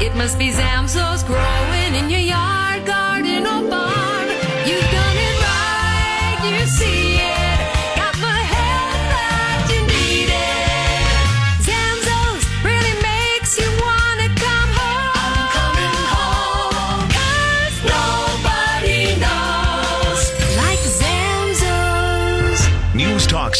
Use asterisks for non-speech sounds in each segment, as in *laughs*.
It must be Zamzows growing in your yard, garden, or barn. You've done it right, you see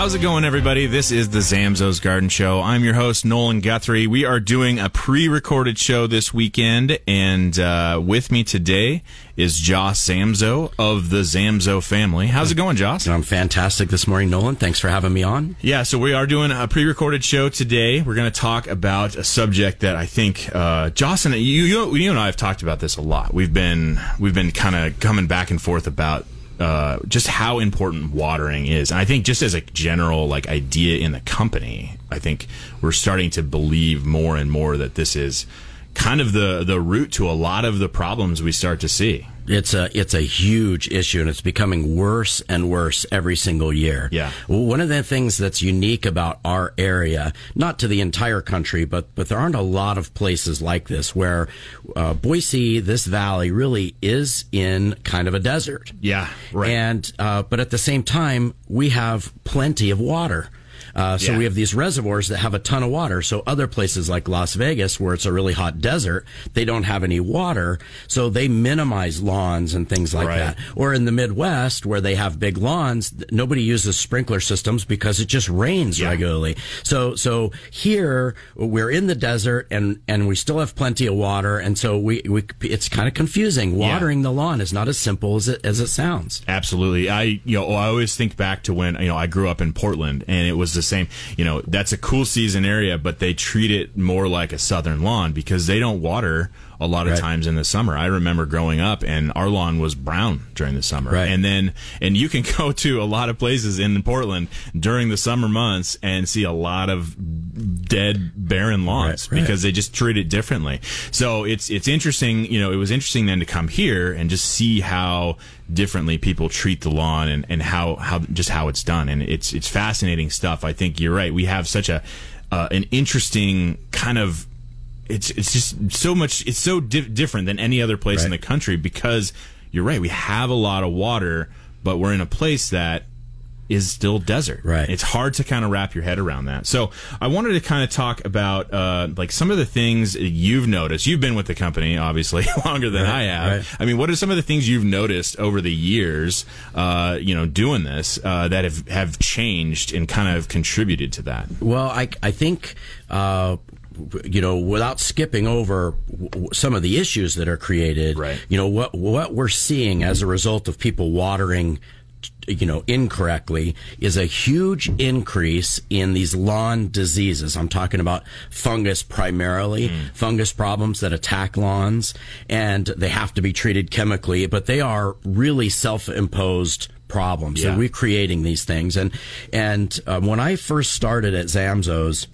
How's it going, everybody? This is the Zamzows Garden Show. I'm your host, Nolan Guthrie. We are doing a pre-recorded show this weekend, and uh, with me today is Joss Zamzow of the Zamzow family. How's it going, Joss? I'm fantastic this morning, Nolan. Thanks for having me on. Yeah, so we are doing a pre-recorded show today. We're going to talk about a subject that I think uh, Joss and you, you, you and I have talked about this a lot. We've been we've been kind of coming back and forth about uh, just how important watering is. And I think just as a general like idea in the company, I think we're starting to believe more and more that this is kind of the the root to a lot of the problems we start to see. It's a it's a huge issue, and it's becoming worse and worse every single year. Yeah. One of the things that's unique about our area, not to the entire country, but but there aren't a lot of places like this where uh, Boise, this valley, really is in kind of a desert. Yeah, right. And uh, but at the same time, we have plenty of water. Uh, so Yeah. we have these reservoirs that have a ton of water. So other places like Las Vegas, where it's a really hot desert, they don't have any water. So they minimize lawns and things like Right. that. Or in the Midwest, where they have big lawns, nobody uses sprinkler systems because it just rains Yeah. regularly. So so here we're in the desert and and we still have plenty of water. And so we, we it's kind of confusing. Watering the lawn is not as simple as it as it sounds. Absolutely. I you know I always think back to when you know I grew up in Portland and it was the same. You know that's a cool season area, but they treat it more like a southern lawn because they don't water a lot of Right. times in the summer. I remember growing up and our lawn was brown during the summer. Right. And then and you can *laughs* go to a lot of places in Portland during the summer months and see a lot of dead barren lawns Right, because they just treat it differently. So it's it's interesting, you know, it was interesting then to come here and just see how differently people treat the lawn and, and how, how just how it's done. And it's it's fascinating stuff. I think you're right. We have such a uh, an interesting kind of it's it's just so much it's so di- different than any other place in the country because you're right. We have a lot of water, but we're in a place that is still desert. Right. It's hard to kind of wrap your head around that. So I wanted to kind of talk about uh, like some of the things you've noticed. You've been with the company obviously *laughs* longer than I have. right. I mean, what are some of the things you've noticed over the years, uh, you know, doing this uh, that have have changed and kind of contributed to that? Well, I, I think, uh, you know, without skipping over some of the issues that are created, Right. you know, what, what we're seeing as a result of people watering, you know, incorrectly is a huge increase in these lawn diseases. I'm talking about fungus primarily, fungus problems that attack lawns and they have to be treated chemically, but they are really self-imposed problems. Yeah. And we're creating these things. And, and, um, when I first started at Zamzows,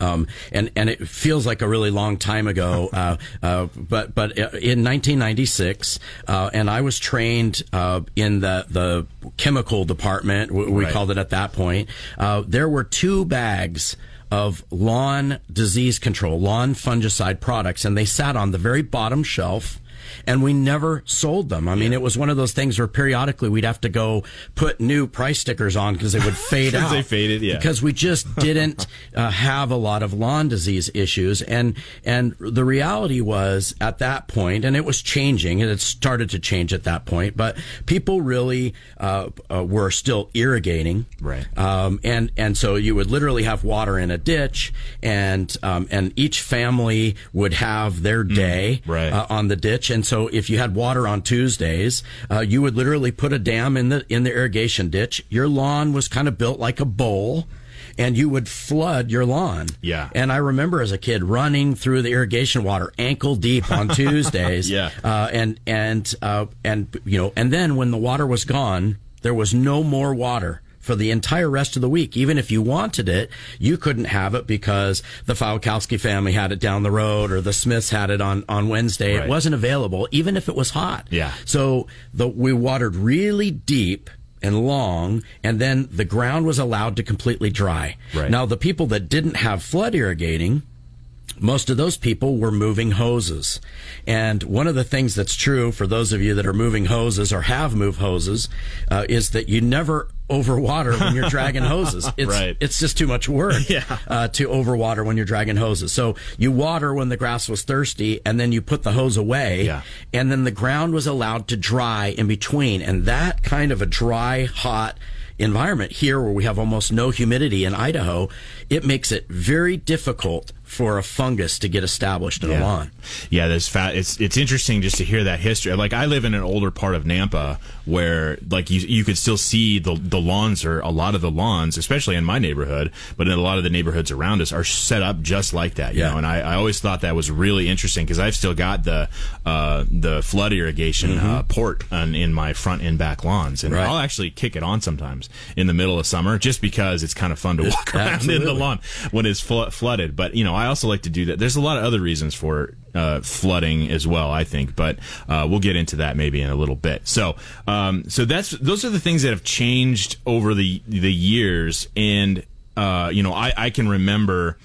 um, and and it feels like a really long time ago, *laughs* uh, uh, but but in 1996, uh, and I was trained uh, in the the chemical department. We, we Right. called it at that point. Uh, there were two bags of lawn disease control, lawn fungicide products, and they sat on the very bottom shelf. And we never sold them. I mean, it was one of those things where periodically we'd have to go put new price stickers on because they would *laughs* fade out. they faded, yeah. Because we just *laughs* didn't uh, have a lot of lawn disease issues, and and the reality was at that point, and it was changing, and it started to change at that point. But people really uh, uh, were still irrigating, Right. Um, and and so you would literally have water in a ditch, and um, and each family would have their day Mm, right. uh, on the ditch. And so if you had water on Tuesdays, uh, you would literally put a dam in the in the irrigation ditch. Your lawn was kind of built like a bowl. And you would flood your lawn. Yeah. And I remember as a kid running through the irrigation water ankle deep on *laughs* Tuesdays. Yeah. Uh, and and uh, and you know, and then when the water was gone, there was no more water for the entire rest of the week. Even if you wanted it, you couldn't have it because the Falkowski family had it down the road or the Smiths had it on, on Wednesday. Right. It wasn't available, even if it was hot. Yeah. So the, we watered really deep and long, and then the ground was allowed to completely dry. Right. Now, the people that didn't have flood irrigating, most of those people were moving hoses. And one of the things that's true for those of you that are moving hoses or have moved hoses uh, is that you never overwater when you're dragging *laughs* hoses. It's, Right. it's just too much work *laughs* Yeah. uh, to overwater when you're dragging hoses. So you water when the grass was thirsty and then you put the hose away Yeah. and then the ground was allowed to dry in between. And that kind of a dry, hot environment here where we have almost no humidity in Idaho, it makes it very difficult for a fungus to get established in a lawn. Yeah, there's fat. It's it's interesting just to hear that history. Like I live in an older part of Nampa where like you you could still see the the lawns or a lot of the lawns, especially in my neighborhood, but in a lot of the neighborhoods around us are set up just like that. You Yeah. know, and I, I always thought that was really interesting because I've still got the uh, the flood irrigation uh, port on, in my front and back lawns, and Mm-hmm. Right. I'll actually kick it on sometimes in the middle of summer just because it's kind of fun to *laughs* walk *laughs* around in the lawn when it's flo- flooded. But you know, I also like to do that. There's a lot of other reasons for uh, flooding as well, I think, but uh, we'll get into that maybe in a little bit. So, um, so that's those are the things that have changed over the the years, and uh, you know, I, I can remember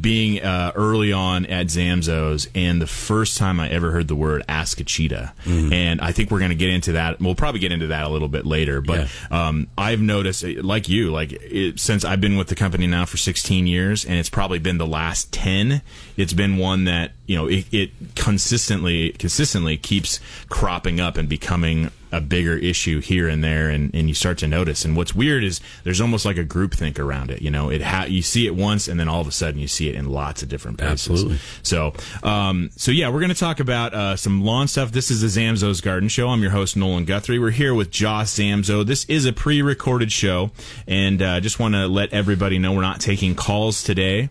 being uh, early on at Zamzows, and the first time I ever heard the word ascochyta, and I think we're going to get into that. We'll probably get into that a little bit later, but um, I've noticed, uh, like you, like it, since I've been with the company now for 16 years, and it's probably been the last 10. It's been one that you know it, it consistently consistently keeps cropping up and becoming a bigger issue here and there and, and you start to notice. And what's weird is there's almost like a group think around it you know? It ha- you see it once and then all of a sudden you see it in lots of different places. Absolutely. so um so yeah we're going to talk about uh, some lawn stuff. This is the zamzows garden show. I'm your host nolan guthrie. We're here with josh zamzow. This is a pre-recorded show and uh, just want to let everybody know we're not taking calls today.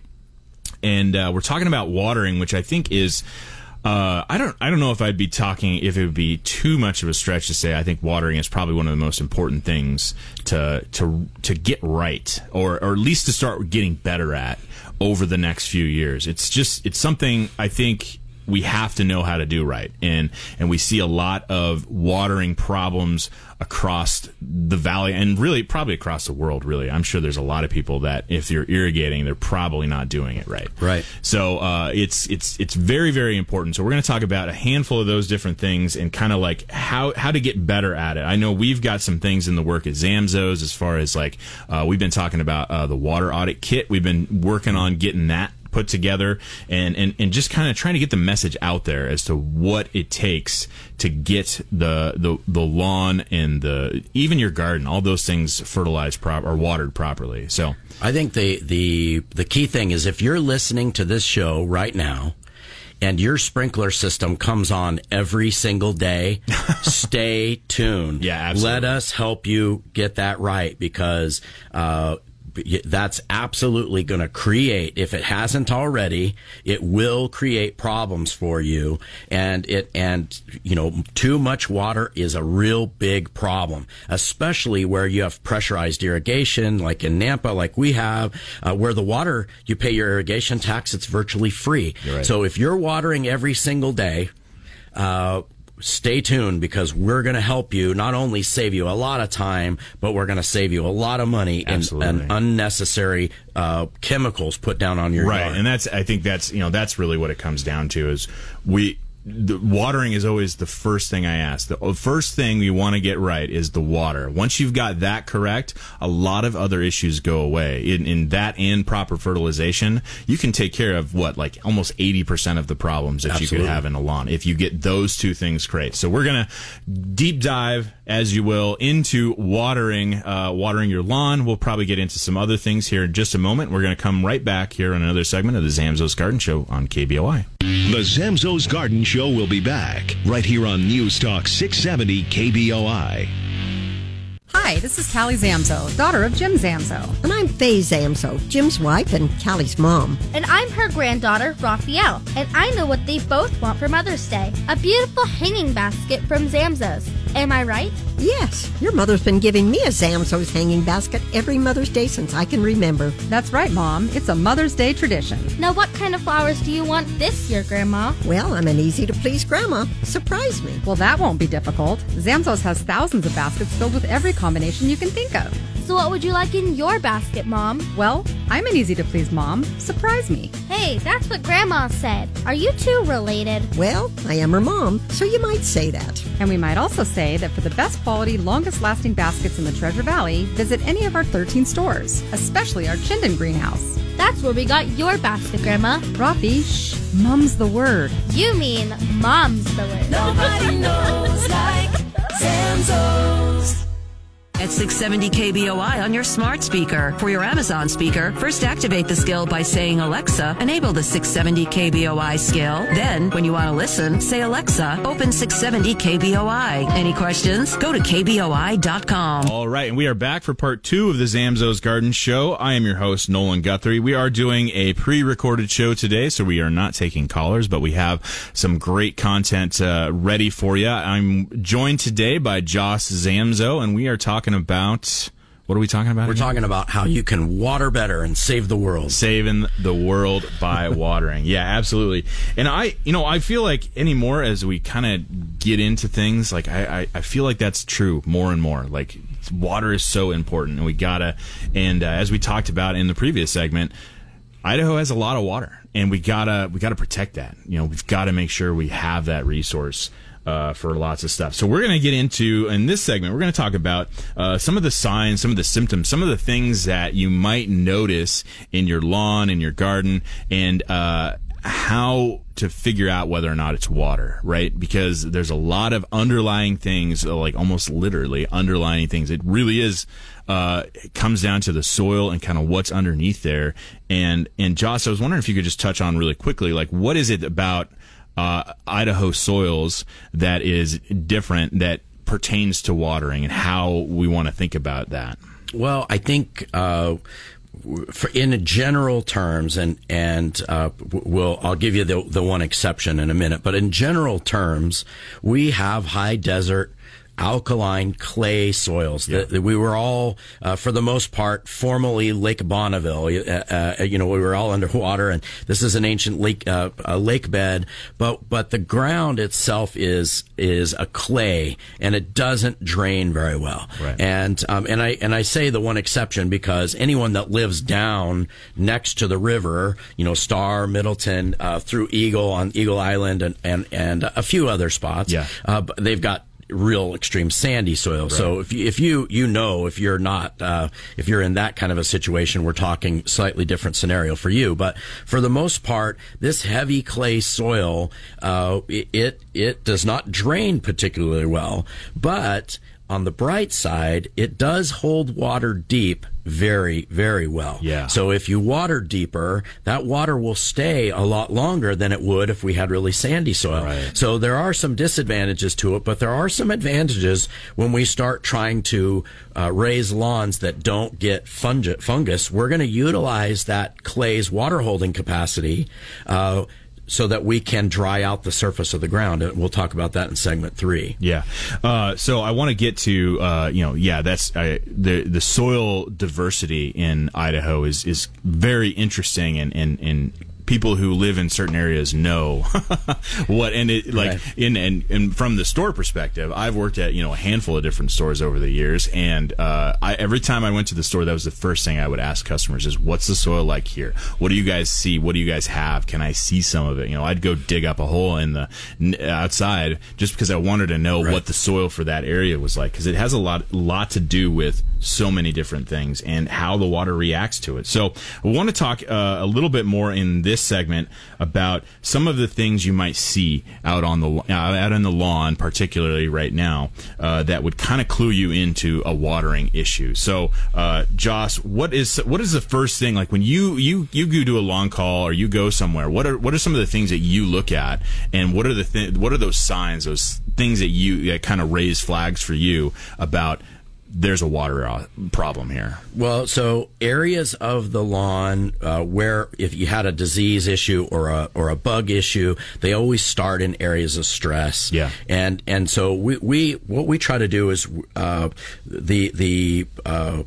And uh, we're talking about watering, which I think is. Uh, I don't. I don't know if I'd be talking if it would be too much of a stretch to say. I think watering is probably one of the most important things to to to get right, or or at least to start getting better at over the next few years. It's just it's something I think we have to know how to do right, and and we see a lot of watering problems across the valley and really probably across the world. Really, I'm sure there's a lot of people that if you're irrigating, they're probably not doing it right. Right. So uh, it's it's it's very very important. So we're going to talk about a handful of those different things and kind of like how how to get better at it. I know we've got some things in the work at Zamzows as far as like uh, we've been talking about uh, the water audit kit. We've been working on getting that put together and, and, and just kind of trying to get the message out there as to what it takes to get the, the, the lawn and the, even your garden, all those things fertilized prop or watered properly. So I think the the the key thing is if you're listening to this show right now and your sprinkler system comes on every single day, *laughs* stay tuned. Yeah, absolutely. Let us help you get that right because uh, that's absolutely going to create, if it hasn't already, it will create problems for you. And it, and, you know, too much water is a real big problem, especially where you have pressurized irrigation, like in Nampa, like we have, uh, where the water, you pay your irrigation tax, it's virtually free. right. So if you're watering every single day, uh, stay tuned because we're going to help you not only save you a lot of time, but we're going to save you a lot of money and, and unnecessary uh, chemicals put down on your right yard. and that's i think that's you know that's really what it comes down to is we the watering is always the first thing I ask. The oh, first thing you want to get right is the water. Once you've got that correct, a lot of other issues go away. In, in that and proper fertilization, you can take care of what, like almost 80% of the problems that Absolutely. you could have in a lawn if you get those two things correct. So we're going to deep dive, as you will, into watering, uh, watering your lawn. We'll probably get into some other things here in just a moment. We're going to come right back here on another segment of the Zamzows Garden Show on KBOI. The Zamzows Garden Show will be back right here on News Talk 670 KBOI. Hi, this is Callie Zamzow, daughter of Jim Zamzow. And I'm Faye Zamzow, Jim's wife and Callie's mom. And I'm her granddaughter, Raphael. And I know what they both want for Mother's Day a beautiful hanging basket from Zamzows. Am I right? Yes, your mother's been giving me a Zamzows hanging basket every Mother's Day since I can remember. That's right, Mom. It's a Mother's Day tradition. Now, what kind of flowers do you want this year, Grandma? Well, I'm an easy to please grandma. Surprise me. Well, that won't be difficult. Zamzows has thousands of baskets filled with every combination you can think of. So, what would you like in your basket, Mom? Well, I'm an easy to please mom. Surprise me. Hey, that's what Grandma said. Are you two related? Well, I am her mom, so you might say that. And we might also say that for the best quality, longest lasting baskets in the Treasure Valley, visit any of our 13 stores, especially our Chinden greenhouse. That's where we got your basket, Grandma. Rafi, shh, mum's the word. You mean Mom's the word. Nobody knows like Zamzows. At 670 KBOI on your smart speaker. For your Amazon speaker, first activate the skill by saying Alexa, enable the 670 KBOI skill. Then, when you want to listen, say Alexa, open 670 KBOI. Any questions? Go to KBOI.com. All right, and we are back for part two of the Zamzows Garden Show. I am your host, Nolan Guthrie. We are doing a pre-recorded show today, so we are not taking callers, but we have some great content uh, ready for you. I'm joined today by Joss Zamzow, and we are talking about what are we talking about? We're again? talking about how you can water better and save the world. saving the world by *laughs* watering. Yeah, absolutely. And I, you know, I feel like anymore as we kind of get into things, like I, I, I feel like that's true more and more. Like water is so important, and we gotta. And uh, as we talked about in the previous segment, Idaho has a lot of water, and we gotta we gotta protect that. You know, we've got to make sure we have that resource. Uh, for lots of stuff. So we're going to get into in this segment. We're going to talk about uh, some of the signs, some of the symptoms, some of the things that you might notice in your lawn, in your garden, and uh, how to figure out whether or not it's water, right? Because there's a lot of underlying things, uh, like almost literally underlying things. It really is. Uh, it comes down to the soil and kind of what's underneath there. And and Joss, I was wondering if you could just touch on really quickly, like what is it about uh, Idaho soils that is different that pertains to watering and how we want to think about that. Well, I think uh, in general terms, and and uh, we'll I'll give you the the one exception in a minute, but in general terms, we have high desert. Alkaline clay soils. The- the- we were all, uh, for the most part, formerly Lake Bonneville. Uh, uh, you know, we were all *laughs* underwater, and this is an ancient lake uh, a lake bed. But but the ground itself is is a clay, and it doesn't drain very well. Right. And um, and I and I say the one exception because anyone that lives down next to the river, you know, Star, Middleton, uh, through Eagle on Eagle Island, and and and a few other spots, Yeah. uh, they've got real extreme sandy soil. So if you, if you you know if you're not uh, if you're in that kind of a situation, we're talking slightly different scenario for you. But for the most part, this heavy clay soil uh, it, it it does not drain particularly well, but on the bright side, it does hold water deep very, very well. Yeah. So if you water deeper, that water will stay a lot longer than it would if we had really sandy soil. Right. So there are some disadvantages to it, but there are some advantages when we start trying to uh, raise lawns that don't get fungi- fungus. We're going to utilize that clay's water holding capacity. Uh, so that we can dry out the surface of the ground. And we'll talk about that in segment three. Yeah. Uh, so I want to get to, uh, you know, yeah, that's the the soil diversity in Idaho is is very interesting and and and people who live in certain areas know *laughs* what and it like Right. in and, and from the store perspective i've worked at you know a handful of different stores over the years and uh, I, every time i went to the store that was the first thing i would ask customers is what's the soil like here? What do you guys see? What do you guys have? Can i see some of it? You know i'd go dig up a hole in the n- outside just because i wanted to know what the soil for that area was like because it has a lot lot to do with so many different things and how the water reacts to it. So i want to talk uh, a little bit more in this segment about some of the things you might see out on the uh, out on the lawn particularly right now uh, that would kind of clue you into a watering issue. So uh, joss what is what is the first thing like when you you you go do a lawn call or you go somewhere what are what are some of the things that you look at? And what are the th- what are those signs those things that you that kind of raise flags for you about there's a water uh, problem here Well, so areas of the lawn uh, where if you had a disease issue or a or a bug issue, they always start in areas of stress. Yeah. and and so we, we what we try to do is uh, the the uh,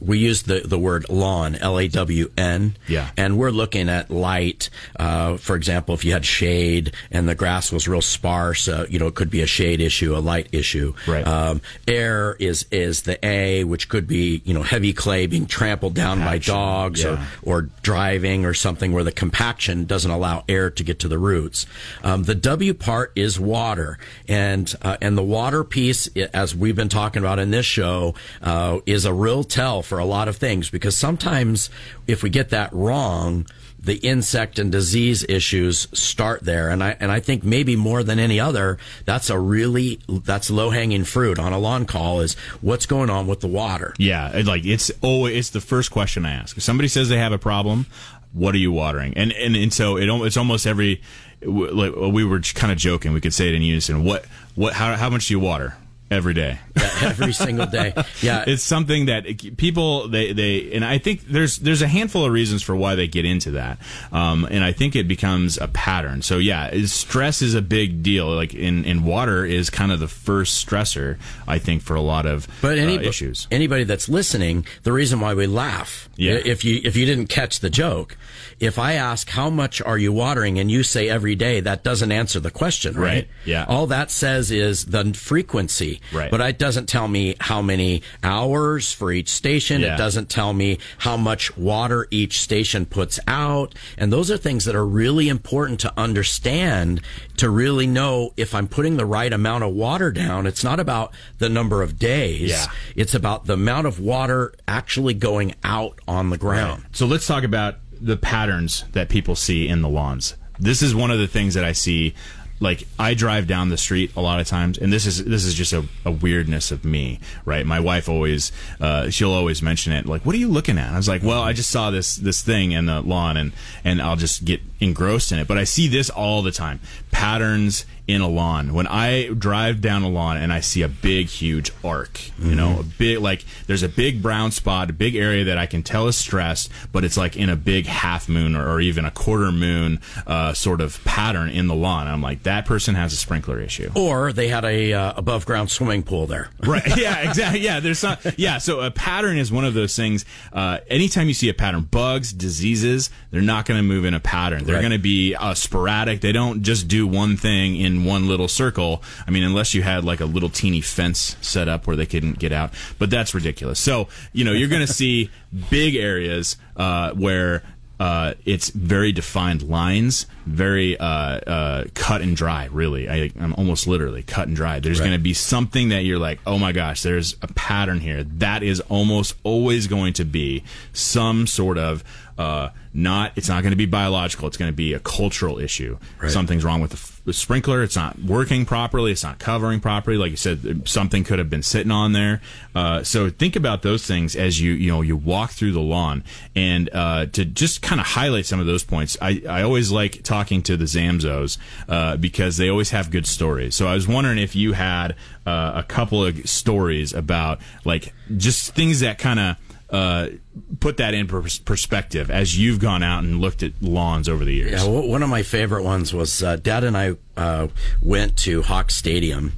we use the, the word lawn, L A W N. Yeah. And we're looking at light. Uh, for example, if you had shade and the grass was real sparse, uh, you know, it could be a shade issue, a light issue. Right. Um, air is, is the A, which could be, you know, heavy clay being trampled down by dogs yeah. or, or driving or something where the compaction doesn't allow air to get to the roots. Um, the W part is water, and uh, and the water piece, as we've been talking about in this show, uh, is a real tell for a lot of things because sometimes if we get that wrong. The insect and disease issues start there, and I and I think maybe more than any other, that's a really that's low hanging fruit on a lawn call is what's going on with the water. Yeah, like it's oh, it's the first question I ask. If somebody says they have a problem, what are you watering? And and, and so it it's almost every like we were kind of joking. We could say it in unison. What what how how much do you water every day? Every single day. Yeah, *laughs* it's something that people they they and I think there's there's a handful of reasons for why they get into that, um, and I think it becomes a pattern. So yeah, stress is a big deal. Like in in water is kind of the first stressor I think for a lot of But any, uh, issues. anybody that's listening, the reason why we laugh, Yeah. if you if you didn't catch the joke, if I ask how much are you watering and you say every day, that doesn't answer the question, right? Right. Yeah. All that says is the frequency, Right. But it doesn't tell me how many hours for each station. Yeah. It doesn't tell me how much water each station puts out, and those are things that are really important to understand to really know if I'm putting the right amount of water down. It's not about the number of days. Yeah. It's about the amount of water actually going out on the ground. So let's talk about the patterns that people see in the lawns. This is one of the things that I see. Like I drive down the street a lot of times, and this is this is just a, a weirdness of me, right? My wife always uh, she'll always mention it. Like, what are you looking at? I was like, well, I just saw this this thing in the lawn, and and I'll just get engrossed in it. But I see this all the time: patterns in a lawn. When I drive down a lawn and I see a big, huge arc, you know, a big like there's a big brown spot, a big area that I can tell is stressed, but it's like in a big half moon or, or even a quarter moon uh, sort of pattern in the lawn. I'm like, that person has a sprinkler issue. Or they had a uh, above ground swimming pool there. *laughs* Right. Yeah, exactly. Yeah, there's not. Yeah, so a pattern is one of those things. Uh, anytime you see a pattern, bugs, diseases, they're not going to move in a pattern. They're Right. going to be uh, sporadic. They don't just do one thing in one little circle. I mean, unless you had like a little teeny fence set up where they couldn't get out. But that's ridiculous. So, you know, you're going *laughs* to see big areas uh, where uh, it's very defined lines, very uh, uh, cut and dry. Really, I, I'm almost literally cut and dry. There's Right. going to be something that you're like, oh my gosh, there's a pattern here. That is almost always going to be some sort of uh, not. It's not going to be biological. It's going to be a cultural issue. Something's wrong with the, f- the sprinkler. It's not working properly. It's not covering properly. Like you said, something could have been sitting on there. Uh, so think about those things as you you know you walk through the lawn, and uh, to just kind of highlight some of those points. I I always like talking to the Zamzows uh, because they always have good stories. So I was wondering if you had uh, a couple of stories about like just things that kind of uh, put that in pers- perspective as you've gone out and looked at lawns over the years. Yeah, one of my favorite ones was uh, Dad and I uh, went to Hawk Stadium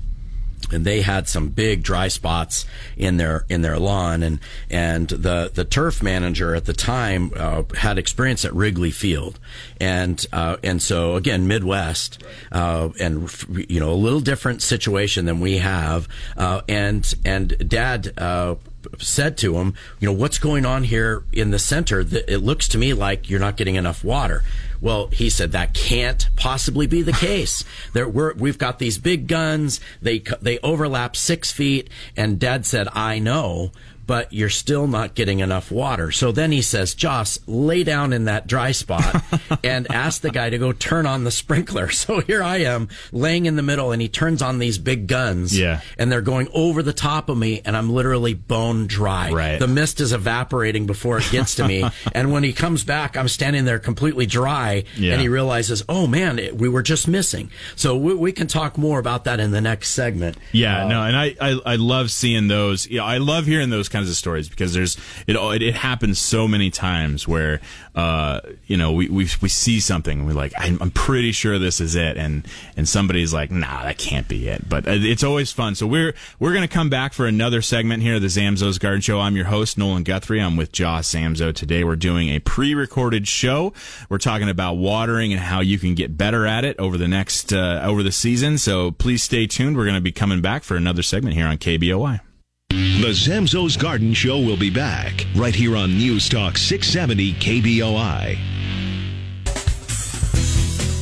and they had some big dry spots in their in their lawn and and the the turf manager at the time uh, had experience at Wrigley Field and uh, and so again Midwest and you know a little different situation than we have and and dad said to him, you know, what's going on here in the center? It looks to me like you're not getting enough water. Well, he said that can't possibly be the case. *laughs* There, we have got these big guns. They they overlap six feet, and Dad said, "I know." But you're still not getting enough water. So then he says, Joss, lay down in that dry spot *laughs* and ask the guy to go turn on the sprinkler. *laughs* So here I am laying in the middle and he turns on these big guns. Yeah. And they're going over the top of me and I'm literally bone dry. Right. The mist is evaporating before it gets to me. *laughs* and when he comes back, I'm standing there completely dry yeah. and he realizes, oh man, it, we were just missing. So we, we, can talk more about that in the next segment. Yeah, uh, no, and I, I, I love seeing those. You know, I love hearing those kinds of stories because there's it it, it happens so many times where uh, you know we, we we see something and we're like I'm, I'm, pretty sure this is it. And and somebody's like nah that can't be it. But uh, it's always fun. So we're we're gonna come back for another segment here the Zamzows Garden Show. I'm your host Nolan Guthrie. I'm with Josh Zamzow today. We're doing a pre-recorded show. We're talking about watering and how you can get better at it over the next uh, over the season. So please stay tuned. We're gonna be coming back for another segment here on KBOI. The Zamzows Garden Show will be back right here on News Talk 670 KBOI.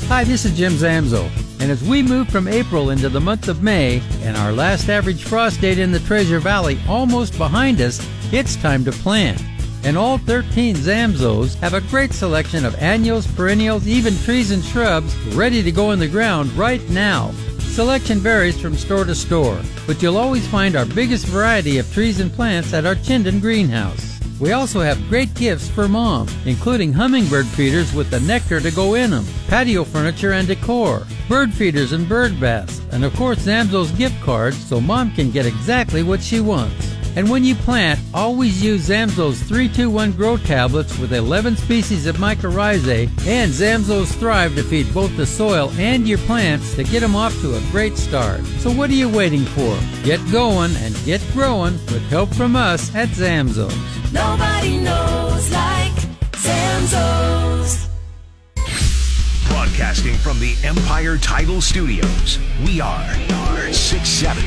Hi, this is Jim Zamzow. And as we move from April into the month of May and our last average frost date in the Treasure Valley almost behind us, it's time to plant. And all 13 Zamzows have a great selection of annuals, perennials, even trees and shrubs ready to go in the ground right now. Selection varies from store to store, but you'll always find our biggest variety of trees and plants at our Chinden greenhouse. We also have great gifts for mom, including hummingbird feeders with the nectar to go in them, patio furniture and decor, bird feeders and bird baths, and of course Zamzows gift cards so mom can get exactly what she wants. And when you plant, always use Zamzows 321 Grow tablets with 11 species of mycorrhizae and Zamzows Thrive to feed both the soil and your plants to get them off to a great start. So what are you waiting for? Get going and get growing with help from us at Zamzows. Nobody knows like Zamzows. Broadcasting from the Empire Title Studios, we are, we are 670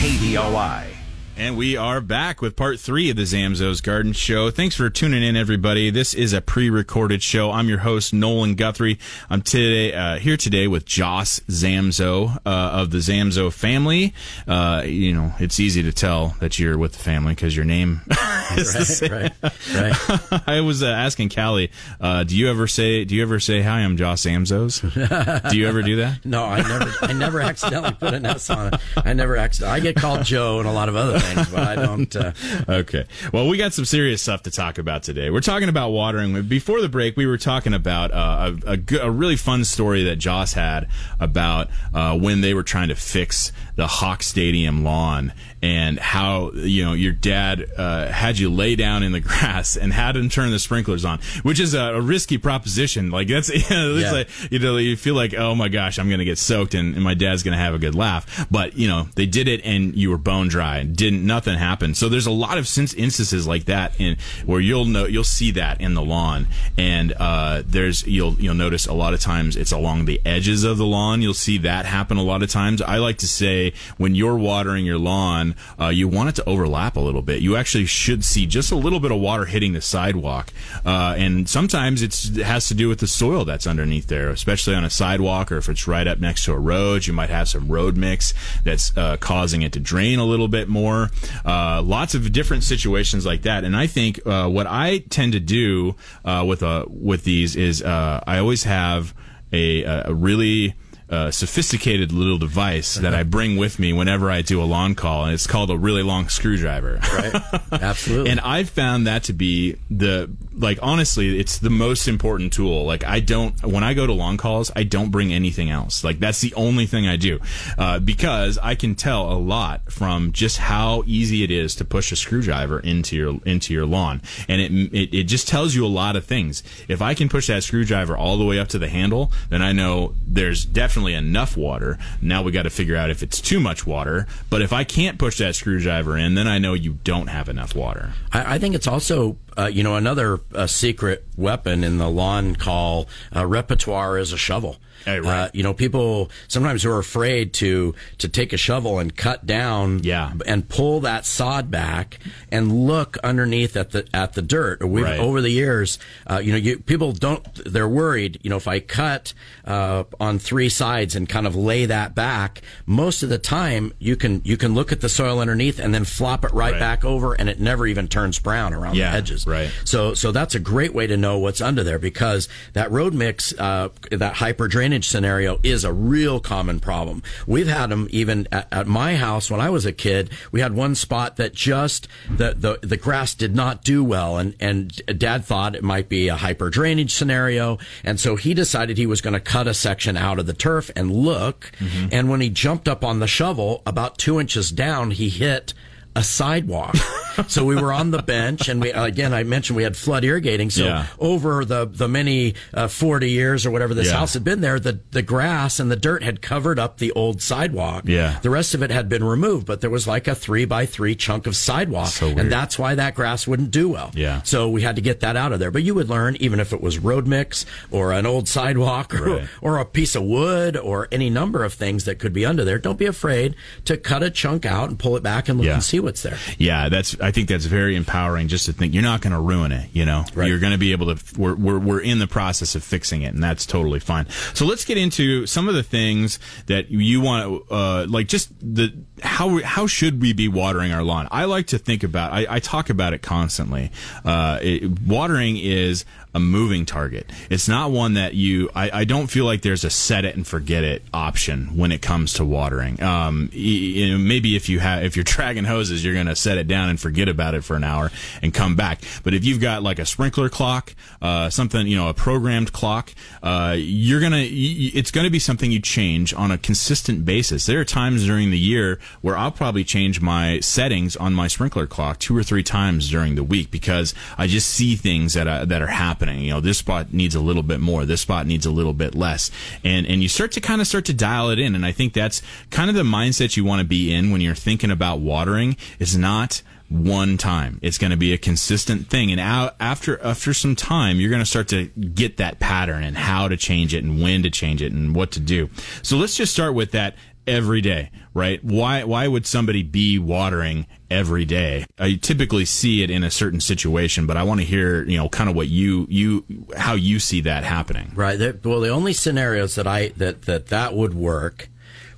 KBOI. And we are back with part three of the Zamzows Garden Show. Thanks for tuning in, everybody. This is a pre-recorded show. I'm your host, Nolan Guthrie. I'm today uh, here today with Joss Zamzow uh, of the Zamzow family. Uh, you know, it's easy to tell that you're with the family because your name *laughs* is right, the same. Right, right. *laughs* I was uh, asking Callie, uh, do you ever say, do you ever say, "Hi, I'm Joss Zamzows"? *laughs* do you ever do that? No, I never. I never accidentally put an S on it. I never accidentally. I get called Joe and a lot of other things, but I don't. Uh... *laughs* Okay. Well, we got some serious stuff to talk about today. We're talking about watering. Before the break, we were talking about uh, a, a, a, really fun story that Joss had about uh, when they were trying to fix the Hawk Stadium lawn and how you know your dad uh, had you lay down in the *laughs* grass and had him turn the sprinklers on, which is a, a risky proposition. Like that's *laughs* you know, yeah. like you know you feel like oh my gosh I'm going to get soaked and, and my dad's going to have a good laugh, but you know they did it and you were bone dry and didn't nothing happened. So there's a lot of instances like that in where you'll know you'll see that in the lawn and uh, there's you'll you'll notice a lot of times it's along the edges of the lawn. You'll see that happen a lot of times. I like to say when you're watering your lawn uh, you want it to overlap a little bit. You actually should see just a little bit of water hitting the sidewalk, uh, and sometimes it has to do with the soil that's underneath there, especially on a sidewalk or if it's right up next to a road. You might have some road mix that's uh, causing it to drain a little bit more. Uh, lots of different situations like that, and I think uh, what I tend to do uh, with with these is I always have a, a really uh, sophisticated little device that I bring with me whenever I do a lawn call, and it's called a really long screwdriver. Right. *laughs* Absolutely. and I've found that to be the like honestly, it's the most important tool. Like I don't when I go to lawn calls, I don't bring anything else. Like that's the only thing I do uh, because I can tell a lot from just how easy it is to push a screwdriver into your into your lawn, and it it, it just tells you a lot of things. If I can push that screwdriver all the way up to the handle, then I know there's definitely enough water. Now we got to figure out if it's too much water. But if I can't push that screwdriver in, then I know you don't have enough water. I, I think it's also, uh, you know, another uh, secret weapon in the lawn call uh, repertoire is a shovel. Hey, right. Uh, you know, people sometimes who are afraid to to take a shovel and cut down, Yeah. and pull that sod back and look underneath at the at the dirt. Right. over the years, uh, you know, you, people don't. They're worried. You know, if I cut uh, on three sides and kind of lay that back, most of the time you can you can look at the soil underneath and then flop it right, Right. back over, and it never even turns brown around Yeah, the edges. right. So so that's a great way to know what's under there because that road mix, uh, that hyper drainage scenario is a real common problem. We've had them even at, at my house when I was a kid. We had one spot that just the the, the grass did not do well, and and Dad thought it might be a hyper drainage scenario, and so he decided he was going to cut a section out of the turf and look. Mm-hmm. And when he jumped up on the shovel, about two inches down, he hit a sidewalk. *laughs* so we were on the bench, and we again I mentioned we had flood irrigating. So Yeah. over the the many uh, forty years or whatever this Yeah. house had been there, the the grass and the dirt had covered up the old sidewalk. Yeah. the rest of it had been removed, but there was like a three by three chunk of sidewalk, So and that's why that grass wouldn't do well. Yeah. so we had to get that out of there. But you would learn even if it was road mix or an old sidewalk or, Right. or a piece of wood or any number of things that could be under there. Don't be afraid to cut a chunk out and pull it back and look Yeah. and see what's there. Yeah, that's. I think that's very empowering. Just to think you're not going to ruin it. You know, Right. you're going to be able to. We're, we're we're in the process of fixing it, and that's totally fine. So let's get into some of the things that you want. Uh, like just the how how should we be watering our lawn? I like to think about. I, I talk about it constantly. Uh, it, watering is a moving target. It's not one that you. I, I don't feel like there's a set it and forget it option when it comes to watering. Um, you know, maybe if you have if you're *laughs* dragging hoses, you're going to set it down and forget about it for an hour and come back. But if you've got like a sprinkler clock, uh, something you know, a programmed clock, uh, you're gonna. y- It's going to be something you change on a consistent basis. There are times during the year where I'll probably change my settings on my sprinkler clock two or three times during the week because I just see things that are, that are happening. You know, this spot needs a little bit more. This spot needs a little bit less, and and you start to kind of start to dial it in. And I think that's kind of the mindset you want to be in when you're thinking about watering. Is not one time. It's going to be a consistent thing, and out, after after some time, you're going to start to get that pattern and how to change it and when to change it and what to do. So let's just start with that every day, right? Why why would somebody be watering every day? I typically see it in a certain situation, but I want to hear, you know, kind of what you you how you see that happening. Right. Well, the only scenarios that I that that that would work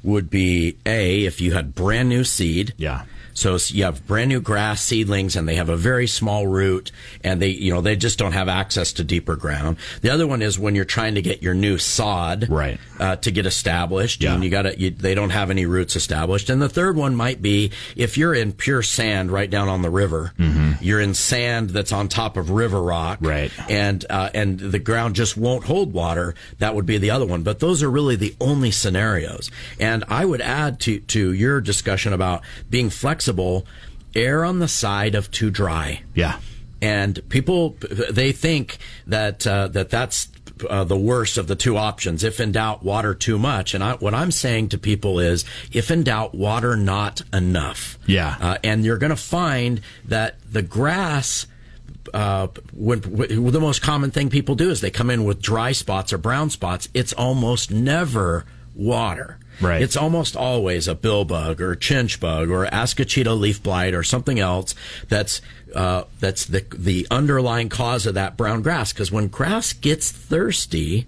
would be a if you had brand new seed. Yeah. So you have brand new grass seedlings and they have a very small root and they, you know, they just don't have access to deeper ground. The other one is when you're trying to get your new sod Right. uh, to get established Yeah. and you got to, you, they don't have any roots established. And the third one might be if you're in pure sand right down on the river, you're in sand that's on top of river rock. Mm-hmm. Right. And, uh, and the ground just won't hold water. That would be the other one. But those are really the only scenarios. And I would add to, to your discussion about being flexible, err on the side of too dry Yeah. and people they think that uh, that that's uh, the worst of the two options. If in doubt, water too much. And I, what I'm saying to people is, if in doubt, water not enough. Yeah. Uh, and you're going to find that the grass. Uh, when, when the most common thing people do is they come in with dry spots or brown spots. It's almost never water. Right. It's almost always a bill bug or chinch bug or ascochyta leaf blight or something else that's uh, that's the the underlying cause of that brown grass. Because when grass gets thirsty,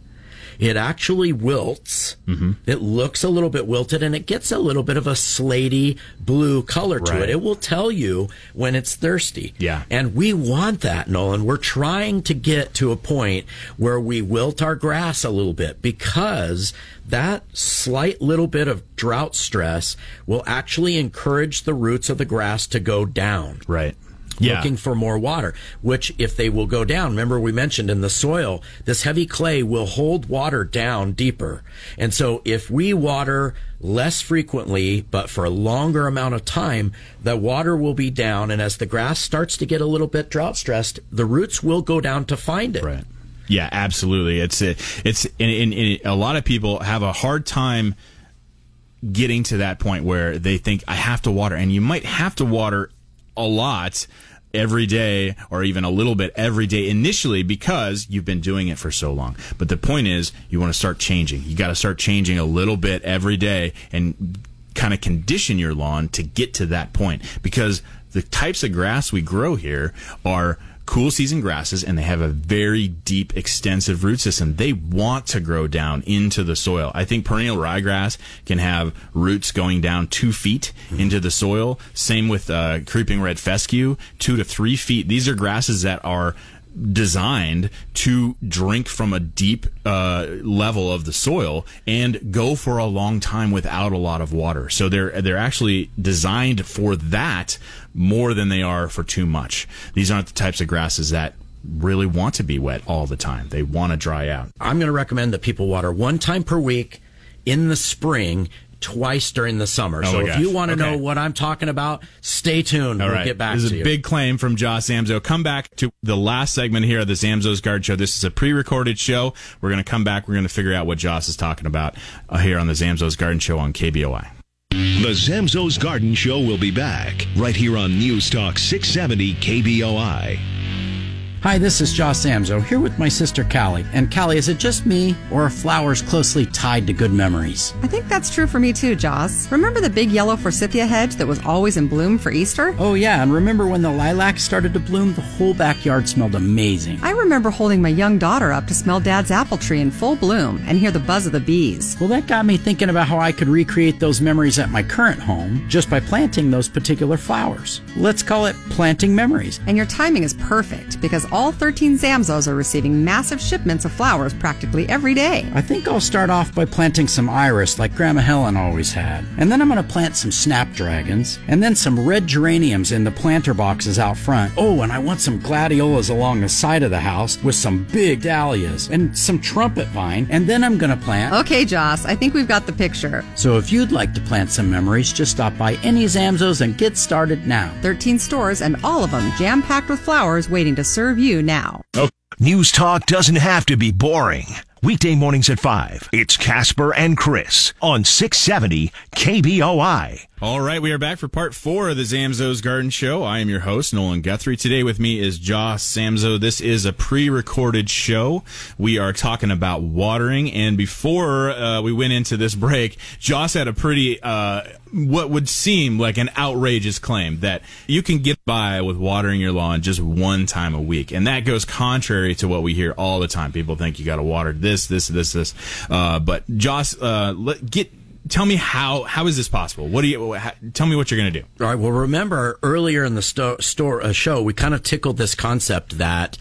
it actually wilts. Mm-hmm. It looks a little bit wilted and it gets a little bit of a slaty blue color to Right. it. It will tell you when it's thirsty. Yeah. And we want that, Nolan. We're trying to get to a point where we wilt our grass a little bit because that slight little bit of drought stress will actually encourage the roots of the grass to go down Right. Yeah. looking for more water, which if they will go down, remember we mentioned in the soil, this heavy clay will hold water down deeper. And so if we water less frequently, but for a longer amount of time, the water will be down. And as the grass starts to get a little bit drought stressed, the roots will go down to find it. Right. Yeah, absolutely. It's uh, it's and, and, and a lot of people have a hard time getting to that point where they think I have to water, and you might have to water a lot every day or even a little bit every day initially because you've been doing it for so long. But the point is you want to start changing. You got to start changing a little bit every day and kind of condition your lawn to get to that point because the types of grass we grow here are cool season grasses and they have a very deep, extensive root system. They want to grow down into the soil. I think perennial ryegrass can have roots going down two feet mm-hmm. into the soil. Same with uh, creeping red fescue, two to three feet. These are grasses that are designed to drink from a deep uh, level of the soil and go for a long time without a lot of water. So they're they're actually designed for that more than they are for too much. These aren't the types of grasses that really want to be wet all the time. They want to dry out. I'm going to recommend that people water one time per week in the spring twice during the summer. Oh so if you want to okay. know what I'm talking about, stay tuned. All we'll right. get back this is a you. big claim from Josh Zamzow. Come back to the last segment here of the Zamzow's Garden Show. This is a pre-recorded show. We're going to come back. We're going to figure out what Josh is talking about uh, here on the Zamzow's Garden Show on KBOI. The Zamzow's Garden Show will be back right here on News Talk 670 KBOI. Hi, this is Josh Zamzow here with my sister Callie. And Callie, is it just me or are flowers closely tied to good memories? I think that's true for me too, Josh. Remember the big yellow forsythia hedge that was always in bloom for Easter? Oh, yeah, and remember when the lilacs started to bloom? The whole backyard smelled amazing. I remember holding my young daughter up to smell Dad's apple tree in full bloom and hear the buzz of the bees. Well, that got me thinking about how I could recreate those memories at my current home just by planting those particular flowers. Let's call it planting memories. And your timing is perfect because all 13 Zamzows are receiving massive shipments of flowers practically every day. I think I'll start off by planting some iris like Grandma Helen always had. And then I'm going to plant some snapdragons, and then some red geraniums in the planter boxes out front. Oh, and I want some gladiolas along the side of the house with some big dahlias and some trumpet vine, and then I'm going to plant. Okay, Josh, I think we've got the picture. So if you'd like to plant some memories, just stop by any Zamzows and get started now. 13 stores and all of them jam packed with flowers waiting to serve you now now. Oh. News talk doesn't have to be boring. Weekday mornings at 5. It's Casper and Chris on 670 KBOI. All right, we are back for part four of the Zamzows Garden Show. I am your host, Nolan Guthrie. Today with me is Josh Zamzow. This is a pre-recorded show. We are talking about watering, and before uh, we went into this break, Josh had a pretty, uh, what would seem like an outrageous claim that you can get by with watering your lawn just one time a week, and that goes contrary to what we hear all the time. People think you got to water this, this, this, this. Uh, but Josh, uh, let, get tell me how how is this possible? What do you how, tell me what you're going to do? All right. Well, remember earlier in the sto- store uh, show, we kind of tickled this concept that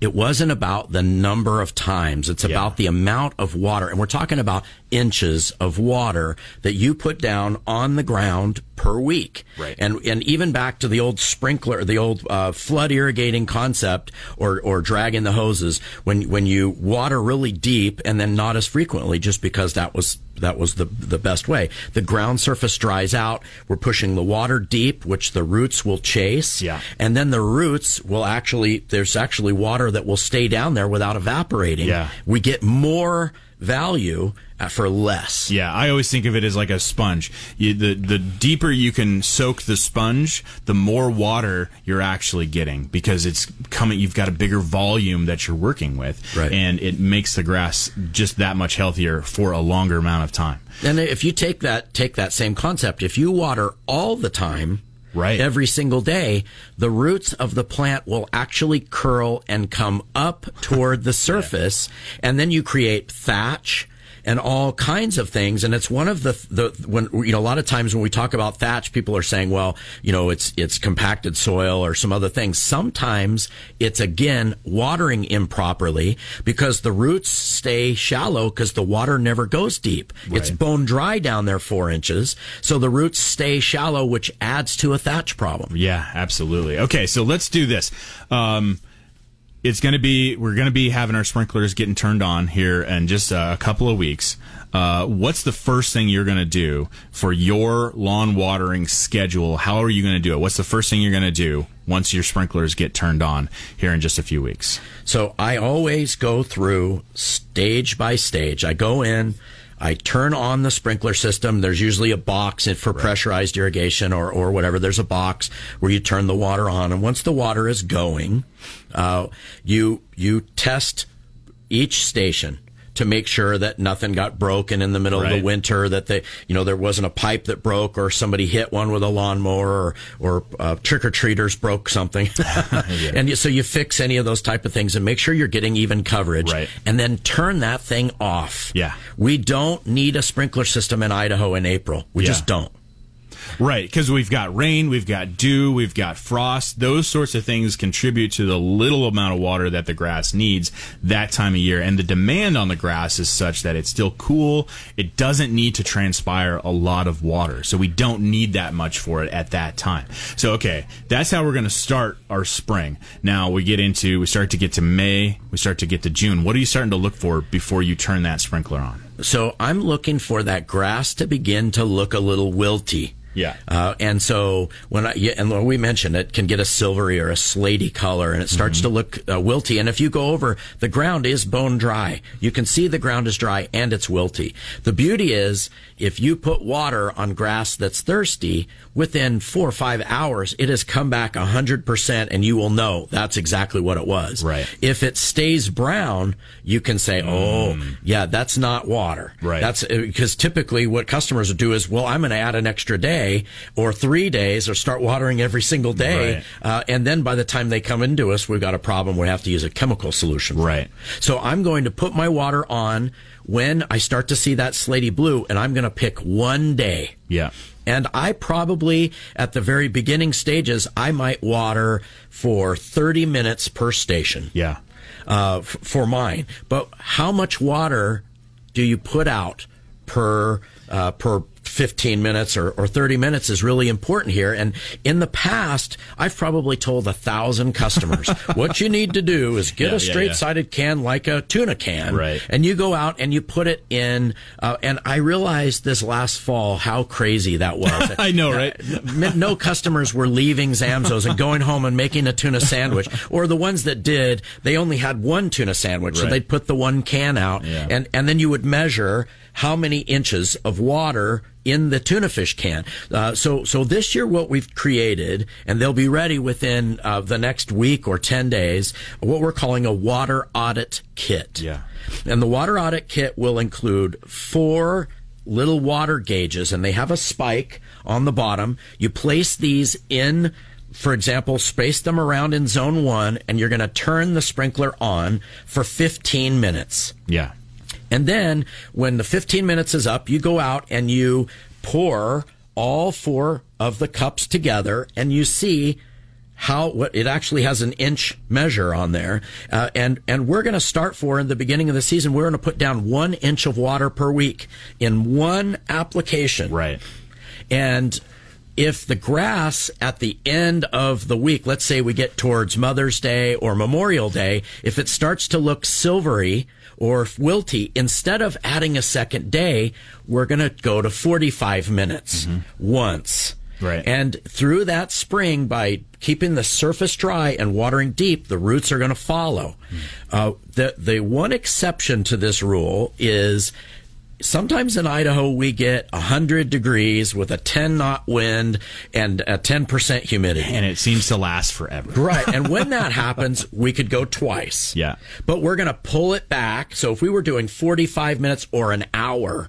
it wasn't about the number of times. It's about the amount of water. And we're talking about inches of water that you put down on the ground per week. Right. And, and even back to the old sprinkler, the old uh, flood irrigating concept or, or dragging the hoses when, when you water really deep and then not as frequently just because that was that was the the best way. The ground surface dries out. We're pushing the water deep, which the roots will chase. Yeah. And then the roots will actually there's actually water that will stay down there without evaporating. Yeah. We get more value uh, for less. Yeah, I always think of it as like a sponge. You, the the deeper you can soak the sponge, the more water you're actually getting because it's coming. You've got a bigger volume that you're working with, right. and it makes the grass just that much healthier for a longer amount of time. And if you take that take that same concept, if you water all the time, right every single day the roots of the plant will actually curl and come up toward the *laughs* surface yeah. and then you create thatch and all kinds of things. And it's one of the, the, when, you know, a lot of times when we talk about thatch, people are saying, well, you know, it's, it's compacted soil or some other things. Sometimes it's again watering improperly because the roots stay shallow because the water never goes deep. Right. It's bone dry down there four inches. So the roots stay shallow, which adds to a thatch problem. Yeah, absolutely. Okay. So let's do this. Um, it's going to be we're going to be having our sprinklers getting turned on here in just a couple of weeks. Uh, what's the first thing you're going to do for your lawn watering schedule? How are you going to do it? What's the first thing you're going to do once your sprinklers get turned on here in just a few weeks. So I always go through stage by stage. I go in, I turn on the sprinkler system. There's usually a box for pressurized irrigation or, or whatever. There's a box where you turn the water on. And once the water is going, uh, you, you test each station to make sure that nothing got broken in the middle of the winter, that they, you know, there wasn't a pipe that broke or somebody hit one with a lawnmower or, or uh, trick or treaters broke something. *laughs* *laughs* And you, so you fix any of those type of things and make sure you're getting even coverage Right. and then turn that thing off. Yeah. We don't need a sprinkler system in Idaho in April. We Yeah. just don't. Right, because we've got rain, we've got dew, we've got frost. Those sorts of things contribute to the little amount of water that the grass needs that time of year. And the demand on the grass is such that it's still cool. It doesn't need to transpire a lot of water. So we don't need that much for it at that time. So, okay, that's how we're going to start our spring. Now we get into, we start to get to May, we start to get to June. What are you starting to look for before you turn that sprinkler on? So I'm looking for that grass to begin to look a little wilty. Yeah. Uh, and so when I, yeah, and we mentioned it can get a silvery or a slaty color and it starts to look uh, wilty. And if you go over, the ground is bone dry. You can see the ground is dry and it's wilty. The beauty is if you put water on grass that's thirsty, within four or five hours, it has come back a hundred percent and you will know that's exactly what it was. Right. If it stays brown, you can say, oh, yeah, that's not water. Right. That's because typically what customers would do is, well, I'm going to add an extra day or three days or start watering every single day. Right. Uh, and then by the time they come into us, we've got a problem. We have to use a chemical solution. Right. So I'm going to put my water on when I start to see that slaty blue and I'm going to pick one day. Yeah. And I probably, at the very beginning stages, I might water for 30 minutes per station Yeah. uh, f- for mine. But how much water do you put out per uh, per 15 minutes or, or 30 minutes is really important here. And in the past, I've probably told a thousand customers *laughs* what you need to do is get Yeah, a yeah, straight sided can like a tuna can. Right. And you go out and you put it in. Uh, and I realized this last fall how crazy that was. *laughs* I know, right? M- no customers were leaving Zamzow's and going home and making a tuna sandwich. *laughs* Or the ones that did, they only had one tuna sandwich, so they'd put the one can out, Yeah. and and then you would measure how many inches of water in the tuna fish can. Uh, so so this year, what we've created, and they'll be ready within uh, the next week or ten days, what we're calling a water audit kit. Yeah. And the water audit kit will include four little water gauges and they have a spike on the bottom. You place these in, for example, space them around in zone one and you're going to turn the sprinkler on for 15 minutes. Yeah. And then when the 15 minutes is up, you go out and you pour all four of the cups together and you see how what it actually has an inch measure on there uh, and and we're going to start for in the beginning of the season we're going to put down one inch of water per week in one application Right. and if the grass at the end of the week, let's say we get towards Mother's Day or Memorial Day, if it starts to look silvery or wilty, instead of adding a second day, we're going to go to 45 minutes once. Right. And through that spring, by keeping the surface dry and watering deep, the roots are going to follow. Uh, the, the one exception to this rule is sometimes in Idaho we get 100 degrees with a 10 knot wind and a 10% humidity. And it seems to last forever. Right. And when *laughs* that happens, we could go twice. Yeah. But we're going to pull it back. So if we were doing 45 minutes or an hour,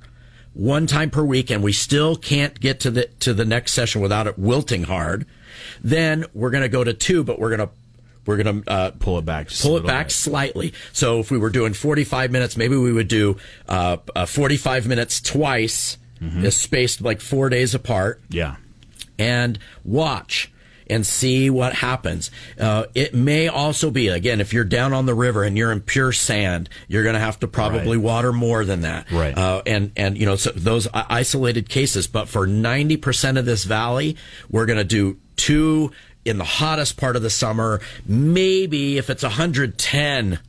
one time per week, and we still can't get to the, to the next session without it wilting hard, then we're going to go to two, but we're going to we're going to uh, Pull it back. pull it back bit. slightly. So if we were doing 45 minutes, maybe we would do uh, uh, 45 minutes twice, Mm-hmm. uh, spaced like four days apart, Yeah. and watch and see what happens. Uh, it may also be, again, if you're down on the river and you're in pure sand, you're going to have to probably Right. water more than that. Right. Uh, and, and, you know, so those isolated cases. But for 90% of this valley, we're going to do two in the hottest part of the summer. Maybe if it's 110,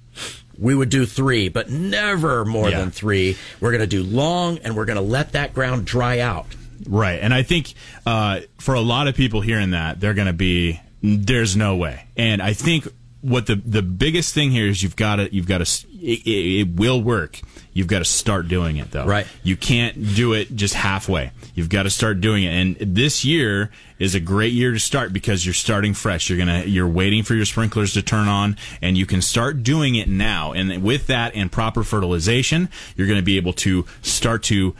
we would do three, but never more Yeah. than three. We're going to do long and we're going to let that ground dry out. Right. And I think uh, for a lot of people hearing that, they're going to be There's no way. And I think what the the biggest thing here is you've got to you've got to it, it, it will work. You've got to start doing it though. Right. You can't do it just halfway. You've got to start doing it. And this year is a great year to start because you're starting fresh. You're gonna you're waiting for your sprinklers to turn on, and you can start doing it now. And with that and proper fertilization, you're going to be able to start to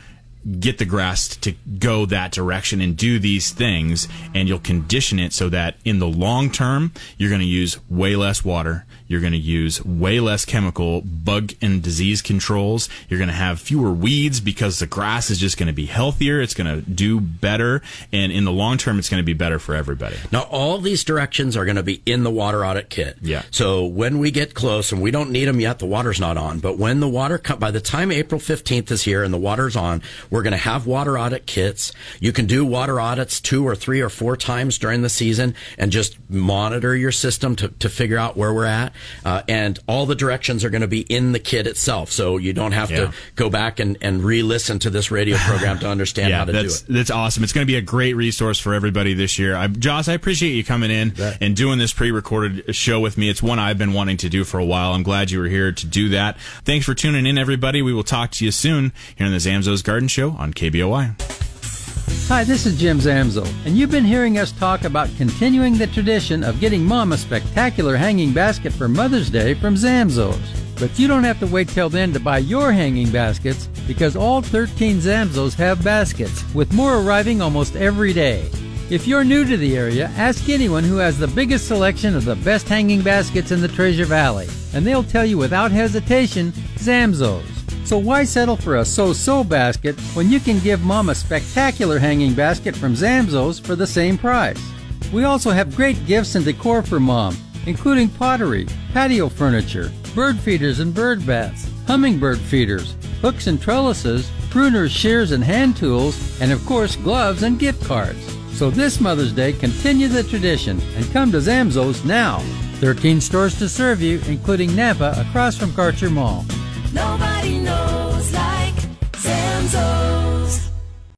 get the grass to go that direction and do these things and you'll condition it so that in the long term you're going to use way less water you're going to use way less chemical bug and disease controls you're going to have fewer weeds because the grass is just going to be healthier it's going to do better and in the long term it's going to be better for everybody Now, all these directions are going to be in the water audit kit. Yeah. So when we get close, and we don't need them yet, the water's not on, but when the water, by the time April 15th is here and the water's on, we're going to have water audit kits. You can do water audits two or three or four times during the season and just monitor your system to, to figure out where we're at. Uh, and all the directions are going to be in the kit itself. So you don't have Yeah. to go back and, and re-listen to this radio program to *sighs* understand yeah, how to do it. that's awesome. It's going to be a great resource for everybody this year. I, Josh, I appreciate you coming in and doing this pre-recorded show with me. It's one I've been wanting to do for a while. I'm glad you were here to do that. Thanks for tuning in, everybody. We will talk to you soon here on the Zamzow's Garden Show on KBOI. Hi, this is Jim Zamzow, and you've been hearing us talk about continuing the tradition of getting Mom a spectacular hanging basket for Mother's Day from Zamzow's. But you don't have to wait till then to buy your hanging baskets because all 13 Zamzows have baskets, with more arriving almost every day. If you're new to the area, ask anyone who has the biggest selection of the best hanging baskets in the Treasure Valley, and they'll tell you without hesitation Zamzow's. So why settle for a so-so basket when you can give mom a spectacular hanging basket from Zamzow's for the same price? We also have great gifts and decor for mom, including pottery, patio furniture, bird feeders and bird baths, hummingbird feeders, hooks and trellises, pruners, shears and hand tools, and of course gloves and gift cards. So this Mother's Day, continue the tradition and come to Zamzow's now. 13 stores to serve you, including Nampa across from Karcher Mall. Nobody knows like Zamzow.